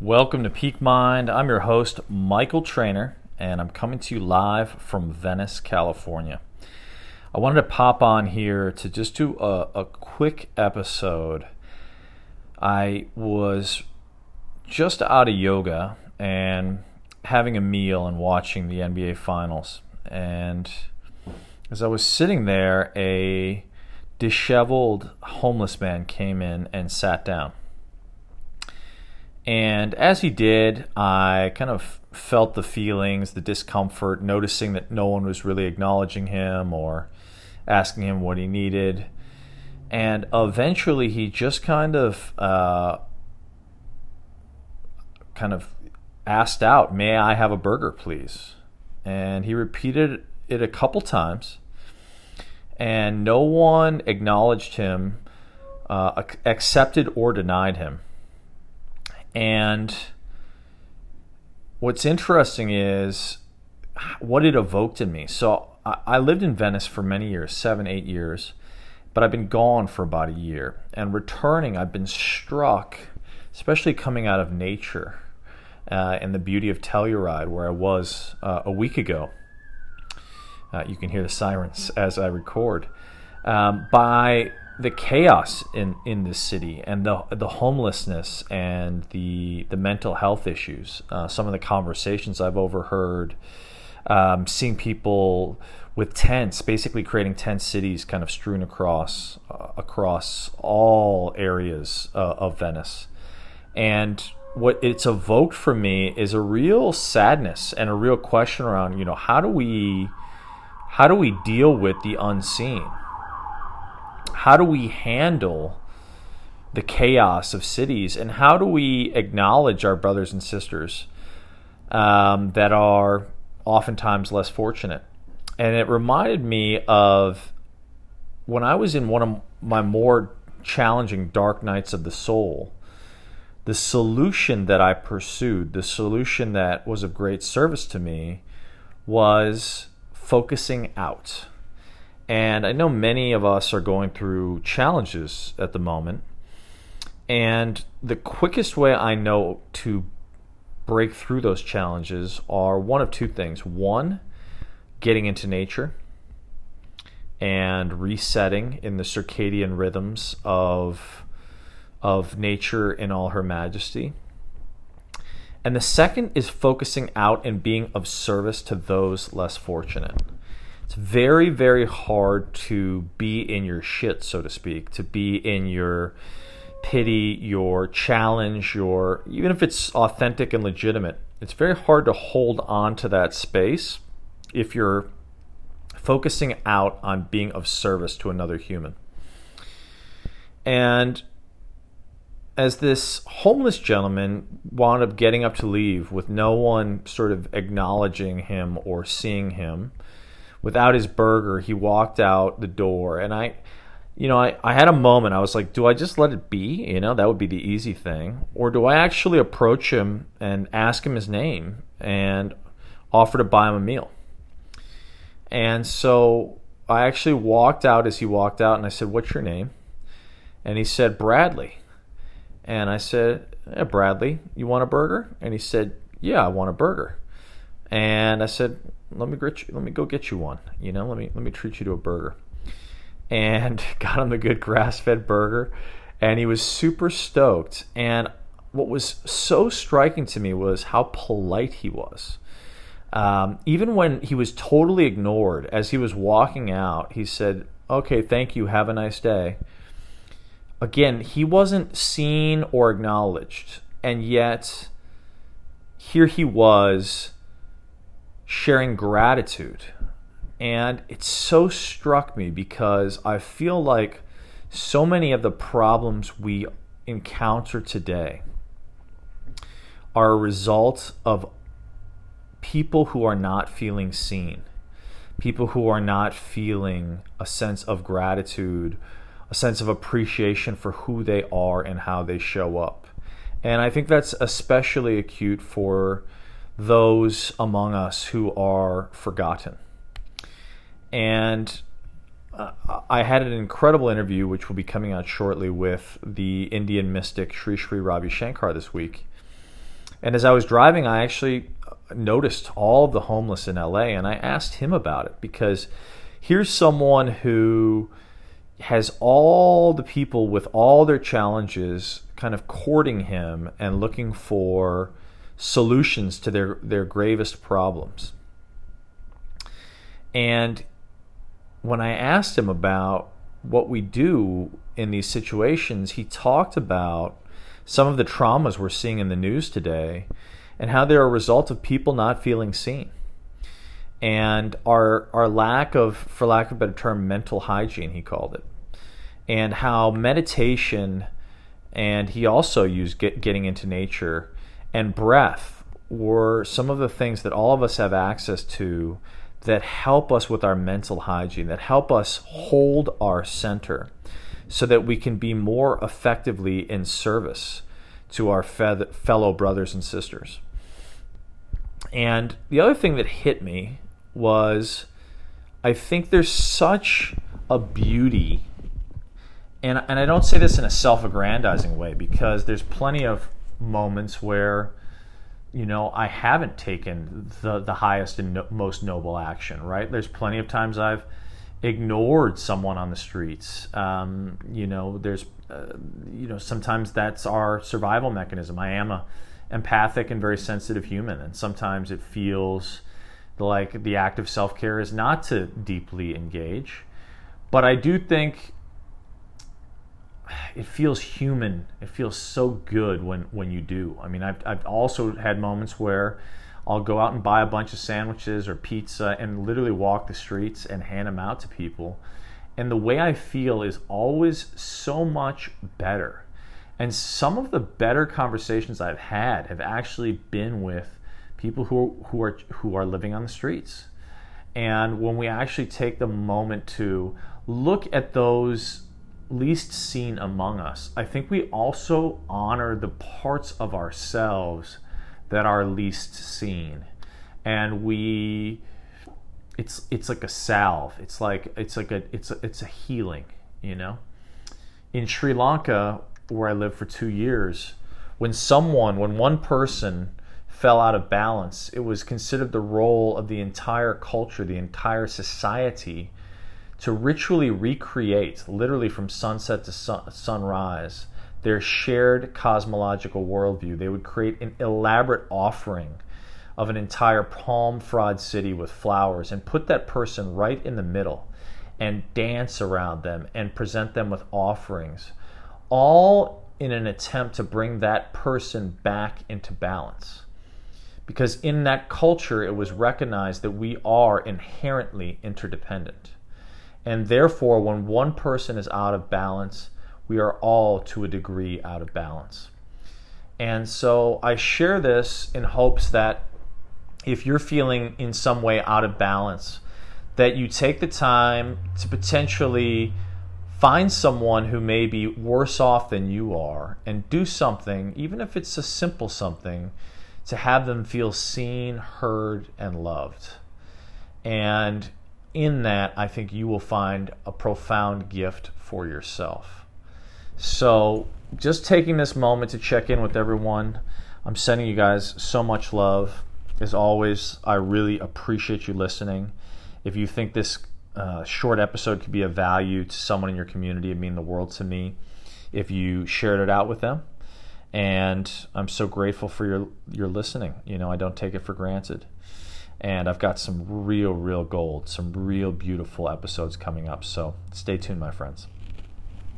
Welcome to Peak Mind. I'm your host, Michael Trainer, and I'm coming to you live from Venice, California. I wanted to pop on here to just do a, a quick episode. I was just out of yoga and having a meal and watching the NBA Finals. And as I was sitting there, a disheveled homeless man came in and sat down. And as he did, I kind of felt the feelings, the discomfort, noticing that no one was really acknowledging him or asking him what he needed. And eventually, he just kind of, uh, kind of asked out, "May I have a burger, please?" And he repeated it a couple times, and no one acknowledged him, uh, accepted or denied him. And what's interesting is what it evoked in me. So I lived in Venice for many years, seven, eight years, but I've been gone for about a year. And returning, I've been struck, especially coming out of nature uh, and the beauty of Telluride, where I was uh, a week ago. Uh, you can hear the sirens as I record. Um, by the chaos in, in this city and the the homelessness and the the mental health issues. Uh, some of the conversations I've overheard, um, seeing people with tents, basically creating tent cities, kind of strewn across uh, across all areas uh, of Venice, and what it's evoked for me is a real sadness and a real question around you know how do we how do we deal with the unseen how do we handle the chaos of cities and how do we acknowledge our brothers and sisters um, that are oftentimes less fortunate? And it reminded me of when i was in one of my more challenging dark nights of the soul the solution that i pursued the solution that was of great service to me was focusing out and I know many of us are going through challenges at the moment. And the quickest way I know to break through those challenges are one of two things. One, getting into nature and resetting in the circadian rhythms of of nature in all her majesty. And the second is focusing out and being of service to those less fortunate it's very very hard to be in your shit so to speak to be in your pity your challenge your even if it's authentic and legitimate it's very hard to hold on to that space if you're focusing out on being of service to another human. And as this homeless gentleman wound up getting up to leave with no one sort of acknowledging him or seeing him without his burger, he walked out the door. And I, you know, I, I had a moment. I was like, do I just let it be? You know, that would be the easy thing. Or do I actually approach him and ask him his name and offer to buy him a meal? And so I actually walked out as he walked out and I said, What's your name? And he said, Bradley. And I said, yeah, Bradley, you want a burger? And he said, Yeah, I want a burger. And I said, let me get you, let me go get you one. You know, let me let me treat you to a burger. And got him the good grass fed burger, and he was super stoked. And what was so striking to me was how polite he was. Um, even when he was totally ignored, as he was walking out, he said, "Okay, thank you. Have a nice day." Again, he wasn't seen or acknowledged, and yet here he was sharing gratitude. And it so struck me because I feel like so many of the problems we encounter today are a result of people who are not feeling seen, people who are not feeling a sense of gratitude, a sense of appreciation for who they are and how they show up. And I think that's especially acute for those among us who are forgotten. And uh, I had an incredible interview, which will be coming out shortly, with the Indian mystic Sri Sri Ravi Shankar this week. And as I was driving, I actually noticed all the homeless in LA and I asked him about it because here's someone who has all the people with all their challenges kind of courting him and looking for solutions to their, their gravest problems. And when I asked him about what we do in these situations, he talked about some of the traumas we're seeing in the news today and how they're a result of people not feeling seen and our our lack of for lack of a better term mental hygiene he called it and how meditation and he also used get, getting into nature and breath were some of the things that all of us have access to that help us with our mental hygiene that help us hold our center so that we can be more effectively in service to our fellow brothers and sisters. And the other thing that hit me was I think there's such a beauty, and, and I don't say this in a self aggrandizing way because there's plenty of moments where, you know, I haven't taken the, the highest and no, most noble action, right? There's plenty of times I've ignored someone on the streets. Um, you know, there's, uh, you know, sometimes that's our survival mechanism. I am a empathic and very sensitive human, and sometimes it feels like the act of self care is not to deeply engage. But I do think it feels human. It feels so good when, when you do. I mean, I've, I've also had moments where I'll go out and buy a bunch of sandwiches or pizza and literally walk the streets and hand them out to people. And the way I feel is always so much better. And some of the better conversations I've had have actually been with people who who are who are living on the streets. And when we actually take the moment to look at those least seen among us, I think we also honor the parts of ourselves that are least seen. And we it's it's like a salve. It's like it's like a it's a, it's a healing, you know. In Sri Lanka, where I lived for 2 years, when someone, when one person fell out of balance. It was considered the role of the entire culture, the entire society, to ritually recreate, literally from sunset to sun- sunrise, their shared cosmological worldview. They would create an elaborate offering of an entire palm fraud city with flowers and put that person right in the middle and dance around them and present them with offerings, all in an attempt to bring that person back into balance because in that culture it was recognized that we are inherently interdependent. And therefore, when one person is out of balance, we are all to a degree out of balance. And so I share this in hopes that if you're feeling in some way out of balance, that you take the time to potentially find someone who may be worse off than you are and do something, even if it's a simple something, to have them feel seen, heard, and loved. And in that, I think you will find a profound gift for yourself. So, just taking this moment to check in with everyone. I'm sending you guys so much love. As always, I really appreciate you listening. If you think this uh, short episode could be of value to someone in your community, it mean the world to me. If you shared it out with them, and I'm so grateful for your your listening. You know, I don't take it for granted. And I've got some real, real gold, some real beautiful episodes coming up. So stay tuned, my friends.